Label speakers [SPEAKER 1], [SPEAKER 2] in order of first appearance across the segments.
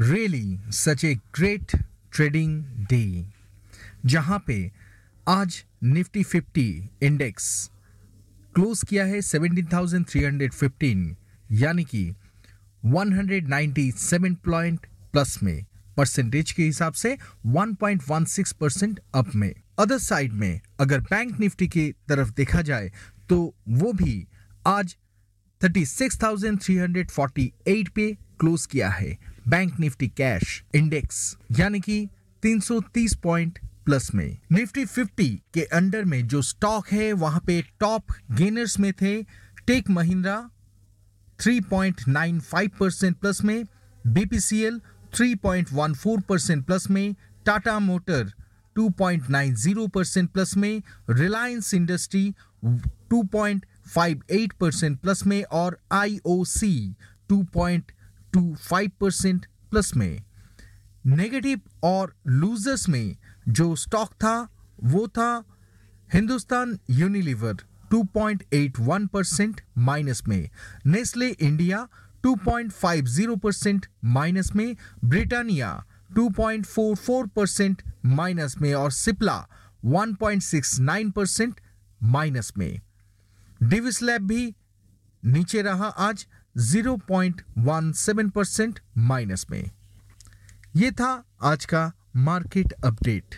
[SPEAKER 1] really such a great trading day जहाँ पे आज निफ्टी 50 इंडेक्स क्लोज किया है 17,315 यानी कि 197 पॉइंट प्लस में परसेंटेज के हिसाब से 1.16 परसेंट अप में। अदर साइड में अगर बैंक निफ्टी की तरफ़ देखा जाए तो वो भी आज 36,348 पे क्लोज किया है। बैंक निफ्टी कैश इंडेक्स यानी कि 330 पॉइंट प्लस में। निफ्टी 50 के अंडर में जो स्टॉक है, वहाँ पे टॉप गेनर्स में थे टेक महिंद्रा 3.95 परसेंट प्लस में। बीपीसीएल 3.14 परसेंट प्लस में। टाटा मोटर 2.90 परसेंट प्लस में। रिलायंस इंडस्ट्री 2.58 परसेंट प्लस में। और आईओसी 2.25 परसेंट प्लस में। नेगेटिव और लूजर्स में जो स्टॉक था, वो था हिंदुस्तान यूनिलीवर 2.81 परसेंट माइनस में। नेस्ले इंडिया 2.50 परसेंट माइनस में। ब्रिटानिया 2.44 परसेंट माइनस में। और सिप्ला 1.69 परसेंट माइनस में। डिविस लैब भी नीचे रहा आज। 0.17 परसेंट माइनस में। ये था आज का मार्केट अपडेट।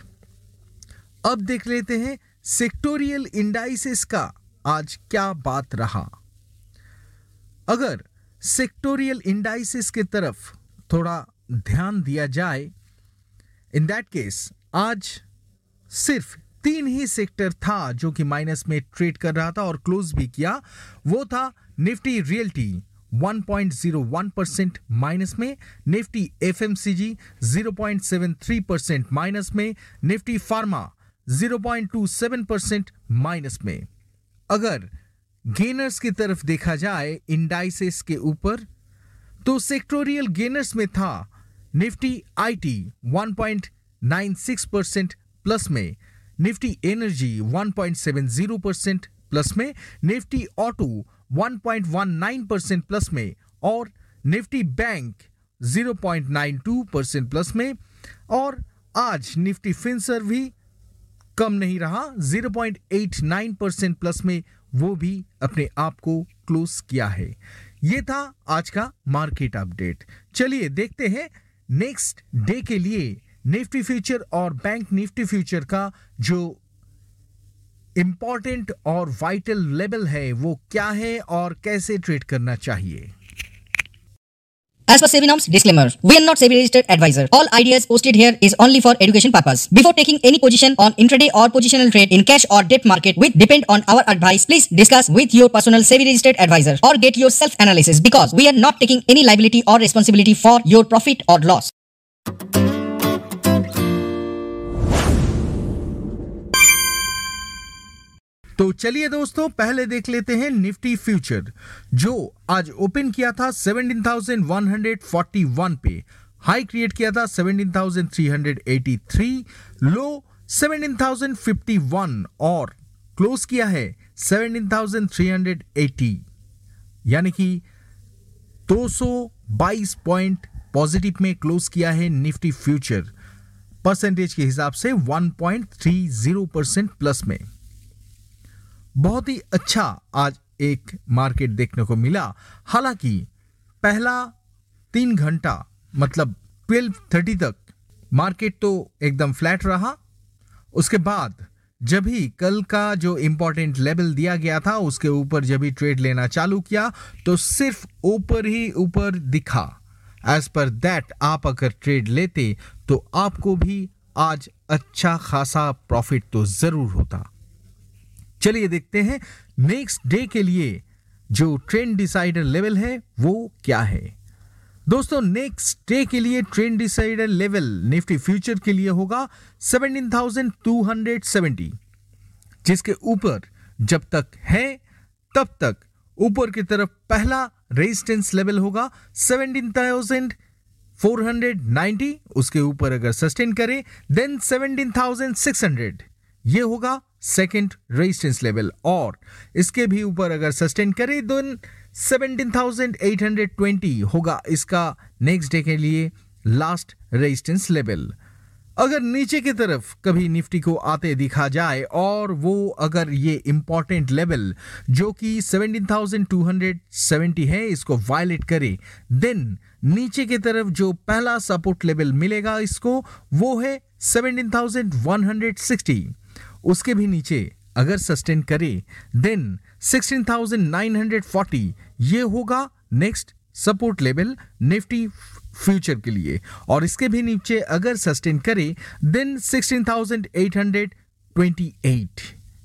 [SPEAKER 1] अब देख लेते हैं सेक्टोरियल इंडाइसिस का आज क्या बात रहा। अगर सेक्टोरियल इंडाइसिस के तरफ़ थोड़ा ध्यान दिया जाए इन दैट केस आज सिर्फ़ तीन ही सेक्टर था जो कि माइनस में ट्रेड कर रहा था और क्लोज भी किया, वो था निफ्टी रियल्टी। 1.01 परसेंट माइनस में निफ्टी एफएमसीजी 0.73 परसेंट माइनस में निफ्टी फार्मा 0.27 परसेंट माइनस में अगर गेनर्स की तरफ़ देखा जाए इंडाइसेस के ऊपर तो सेक्टोरियल गेनर्स में था निफ्टी आईटी 1.96 परसेंट प्लस में निफ्टी एनर्जी 1.70 परसेंट प्लस में निफ्टी ऑटो 1.19 परसेंट प्लस में और निफ्टी बैंक 0.92 परसेंट प्लस में और आज निफ्टी फिंसर भी कम नहीं रहा 0.89 परसेंट प्लस में वो भी अपने आप को क्लोज किया है। ये था आज का मार्केट अपडेट चलिए देखते हैं नेक्स्ट डे के लिए निफ्टी फ्यूचर और बैंक निफ्टी फ्यूचर का जो इंपॉर्टेंट और वाइटल लेवल है वो क्या है और कैसे ट्रेड करना चाहिए
[SPEAKER 2] As per SEBI norms, disclaimer, we are not SEBI registered advisor. All ideas posted here is only for education purpose. Before taking any position on intraday or positional trade in cash or debt market which depend on our advice, please discuss with your personal SEBI registered advisor or get your self analysis because we are not taking any liability or responsibility for your profit or loss.
[SPEAKER 1] तो चलिए दोस्तों पहले देख लेते हैं Nifty future जो आज open किया था 17,141 पे। हाई क्रिएट किया था 17,383 लो 17,051 और क्लोज किया है 17,380 यानी कि 222 पॉइंट पॉजिटिव में क्लोज किया है निफ्टी फ्यूचर परसेंटेज के हिसाब से 1.30 परसेंट प्लस में। बहुत ही अच्छा आज एक मार्केट देखने को मिला। हालाँकि पहला तीन घंटा मतलब ट्वेल्व थर्टी तक मार्केट तो एकदम फ्लैट रहा। उसके बाद जब ही कल का जो इंपॉर्टेंट लेवल दिया गया था, उसके ऊपर जब ही ट्रेड लेना चालू किया तो सिर्फ़ ऊपर ही ऊपर दिखा। एज पर दैट आप अगर ट्रेड लेते तो आपको भी आज अच्छा खासा प्रॉफिट तो ज़रूर होता। चलिए देखते हैं नेक्स्ट डे के लिए जो ट्रेंड डिसाइडर लेवल है वो क्या है? दोस्तों नेक्स्ट डे के लिए trend decider level Nifty future के लिए होगा 17,270 जिसके ऊपर जब तक है तब तक ऊपर की तरफ़ पहला रेजिस्टेंस लेवल होगा 17,490 उसके ऊपर अगर सस्टेन करे देन 17,600 ये होगा सेकंड रेजिस्टेंस लेवल और इसके भी ऊपर अगर सस्टेन करे देन 17,820 होगा इसका नेक्स्ट डे के लिए लास्ट रेजिस्टेंस लेवल अगर नीचे की तरफ़ कभी निफ्टी को आते दिखा जाए और वो अगर ये इंपॉर्टेंट लेवल जो कि 17,270 है इसको वायलेट करे देन नीचे की तरफ़ जो पहला सपोर्ट लेवल मिलेगा इसको वो है 17,160 उसके भी नीचे अगर सस्टेन करे देन 16,940 ये होगा next support level Nifty future के लिए। और इसके भी नीचे अगर सस्टेन करे देन 16,828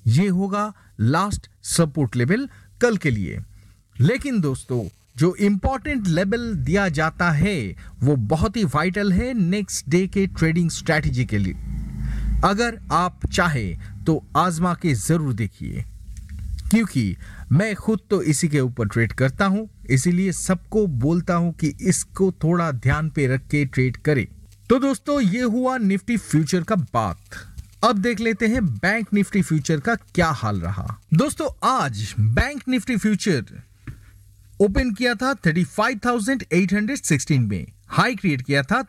[SPEAKER 1] ये होगा लास्ट सपोर्ट लेवल कल के लिए। लेकिन दोस्तों जो इंपॉर्टेंट लेवल दिया जाता है वो बहुत ही वाइटल है नेक्स्ट डे के ट्रेडिंग स्ट्रैटेजी के लिए। अगर आप चाहे तो आजमा के ज़रूर देखिए। क्योंकि मैं खुद तो इसी के ऊपर ट्रेड करता हूँ इसीलिए सबको बोलता हूँ कि इसको थोड़ा ध्यान पे रख के ट्रेड करें। तो दोस्तों ये हुआ निफ्टी फ्यूचर का बात। अब देख लेते हैं बैंक निफ्टी फ्यूचर का क्या हाल रहा। दोस्तों आज बैंक निफ्टी फ्यूचर ओपन किया था 35,816 में। हाई क्रिएट किया था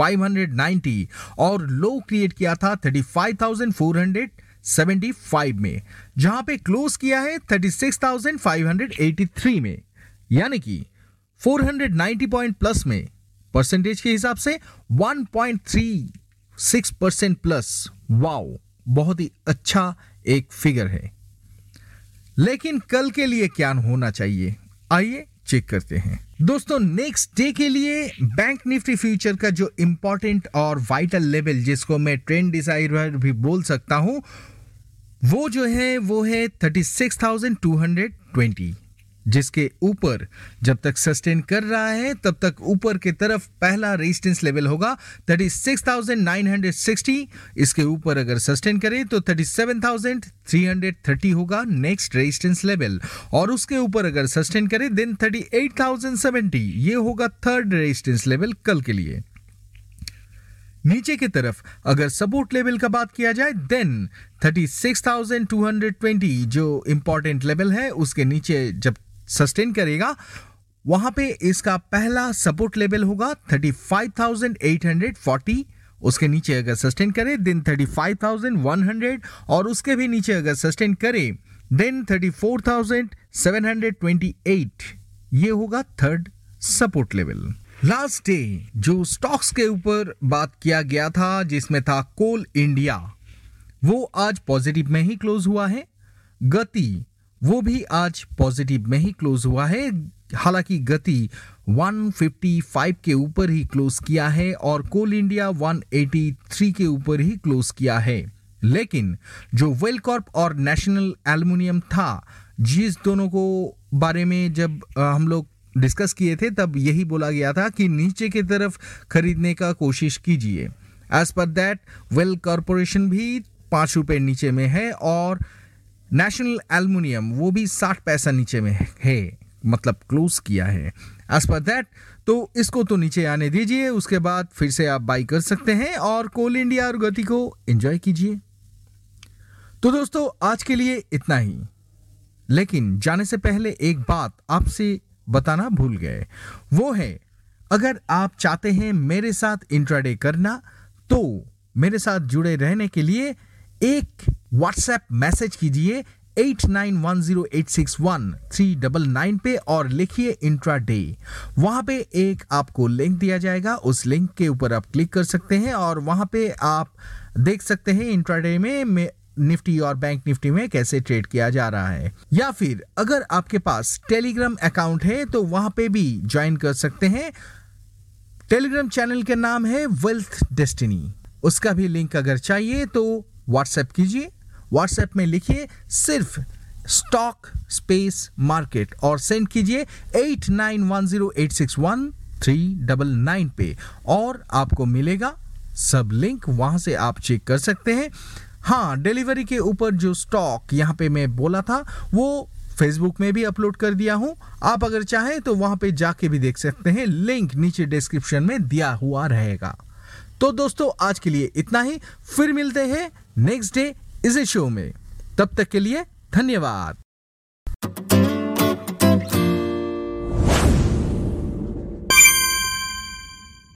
[SPEAKER 1] 36,590 और लो क्रिएट किया था 35,475 में जहाँ पे क्लोज किया है 36,583 में। यानी कि 490 पॉइंट प्लस में परसेंटेज के हिसाब से 1.36 परसेंट प्लस वाओ बहुत ही अच्छा एक फिगर है। लेकिन कल के लिए क्या होना चाहिए? आइए चेक करते हैं। दोस्तों नेक्स्ट डे के लिए बैंक निफ्टी फ्यूचर का जो इंपॉर्टेंट और वाइटल लेवल जिसको मैं ट्रेंड डिसाइडर भी बोल सकता हूँ वो जो है वो है 36,220 जिसके ऊपर जब तक सस्टेन कर रहा है तब तक ऊपर की तरफ़ पहला रेजिस्टेंस लेवल होगा 36,960 इसके ऊपर अगर सस्टेन करे तो 37,330 होगा नेक्स्ट रेजिस्टेंस लेवल और उसके ऊपर अगर सस्टेन करे देन 38,070 ये होगा थर्ड रेजिस्टेंस लेवल कल के लिए. नीचे की तरफ़ अगर सपोर्ट लेवल का बात किया जाए देन 36,220 जो इंपॉर्टेंट लेवल है उसके नीचे जब सस्टेन करेगा। वहाँ पे इसका पहला सपोर्ट लेवल होगा 35,840 उसके नीचे अगर सस्टेन करे देन 35,100 और उसके भी नीचे अगर सस्टेन करे देन 34,728 ये होगा third support level last day जो स्टॉक्स के ऊपर बात किया गया था जिसमें था कोल इंडिया वो आज पॉजिटिव में ही क्लोज हुआ है। गति वो भी आज पॉजिटिव में ही क्लोज हुआ है। हालाँकि गति 155 के ऊपर ही क्लोज किया है और कोल इंडिया 183 के ऊपर ही क्लोज किया है। लेकिन जो वेल कॉर्प और नेशनल एल्युमिनियम था, जिस दोनों को बारे में जब हम लोग डिस्कस किए थे, तब यही बोला गया था कि नीचे की तरफ़ खरीदने का कोशिश कीजिए। As per that well corporation भी पाँच रुपये नीचे में है और नेशनल एल्युमिनियम वो भी साठ पैसा नीचे में है मतलब क्लोज किया है। एज पर दैट तो इसको तो नीचे आने दीजिए, उसके बाद फिर से आप बाई कर सकते हैं और कोल इंडिया और गति को एंजॉय कीजिए। तो दोस्तों, आज के लिए इतना ही। लेकिन जाने से पहले एक बात आपसे बताना भूल गए। वो है, अगर आप चाहते हैं मेरे साथ इंट्राडे करना तो मेरे साथ जुड़े रहने के लिए एक व्हाट्सएप मैसेज कीजिए eight nine one zero eight six one three double nine पे और लिखिए इंट्रा डे वहाँ पे एक आपको लिंक दिया जाएगा। उस लिंक के ऊपर आप क्लिक कर सकते हैं और वहाँ पे आप देख सकते हैं इंट्राडे में, में निफ्टी और बैंक निफ्टी में कैसे ट्रेड किया जा रहा है। या फिर अगर आपके पास टेलीग्राम अकाउंट है तो वहाँ पे भी ज्वाइन कर सकते हैं। टेलीग्राम चैनल का नाम है वेल्थ डेस्टिनी उसका भी लिंक अगर चाहिए तो व्हाट्सएप कीजिए। व्हाट्सएप में लिखिए सिर्फ़ स्टॉक स्पेस मार्केट और सेंड कीजिए eight nine one zero eight six one three double nine पे। और आपको मिलेगा सब लिंक वहाँ से आप चेक कर सकते हैं। हाँ डिलीवरी के ऊपर जो स्टॉक यहाँ पे मैं बोला था, वो फेसबुक में भी अपलोड कर दिया हूँ। आप अगर चाहें तो वहाँ पे जाके भी देख सकते हैं। लिंक नीचे डिस्क्रिप्शन में दिया हुआ रहेगा। तो दोस्तों, आज के लिए इतना ही। फिर मिलते हैं नेक्स्ट डे इसी शो में। तब तक के लिए धन्यवाद।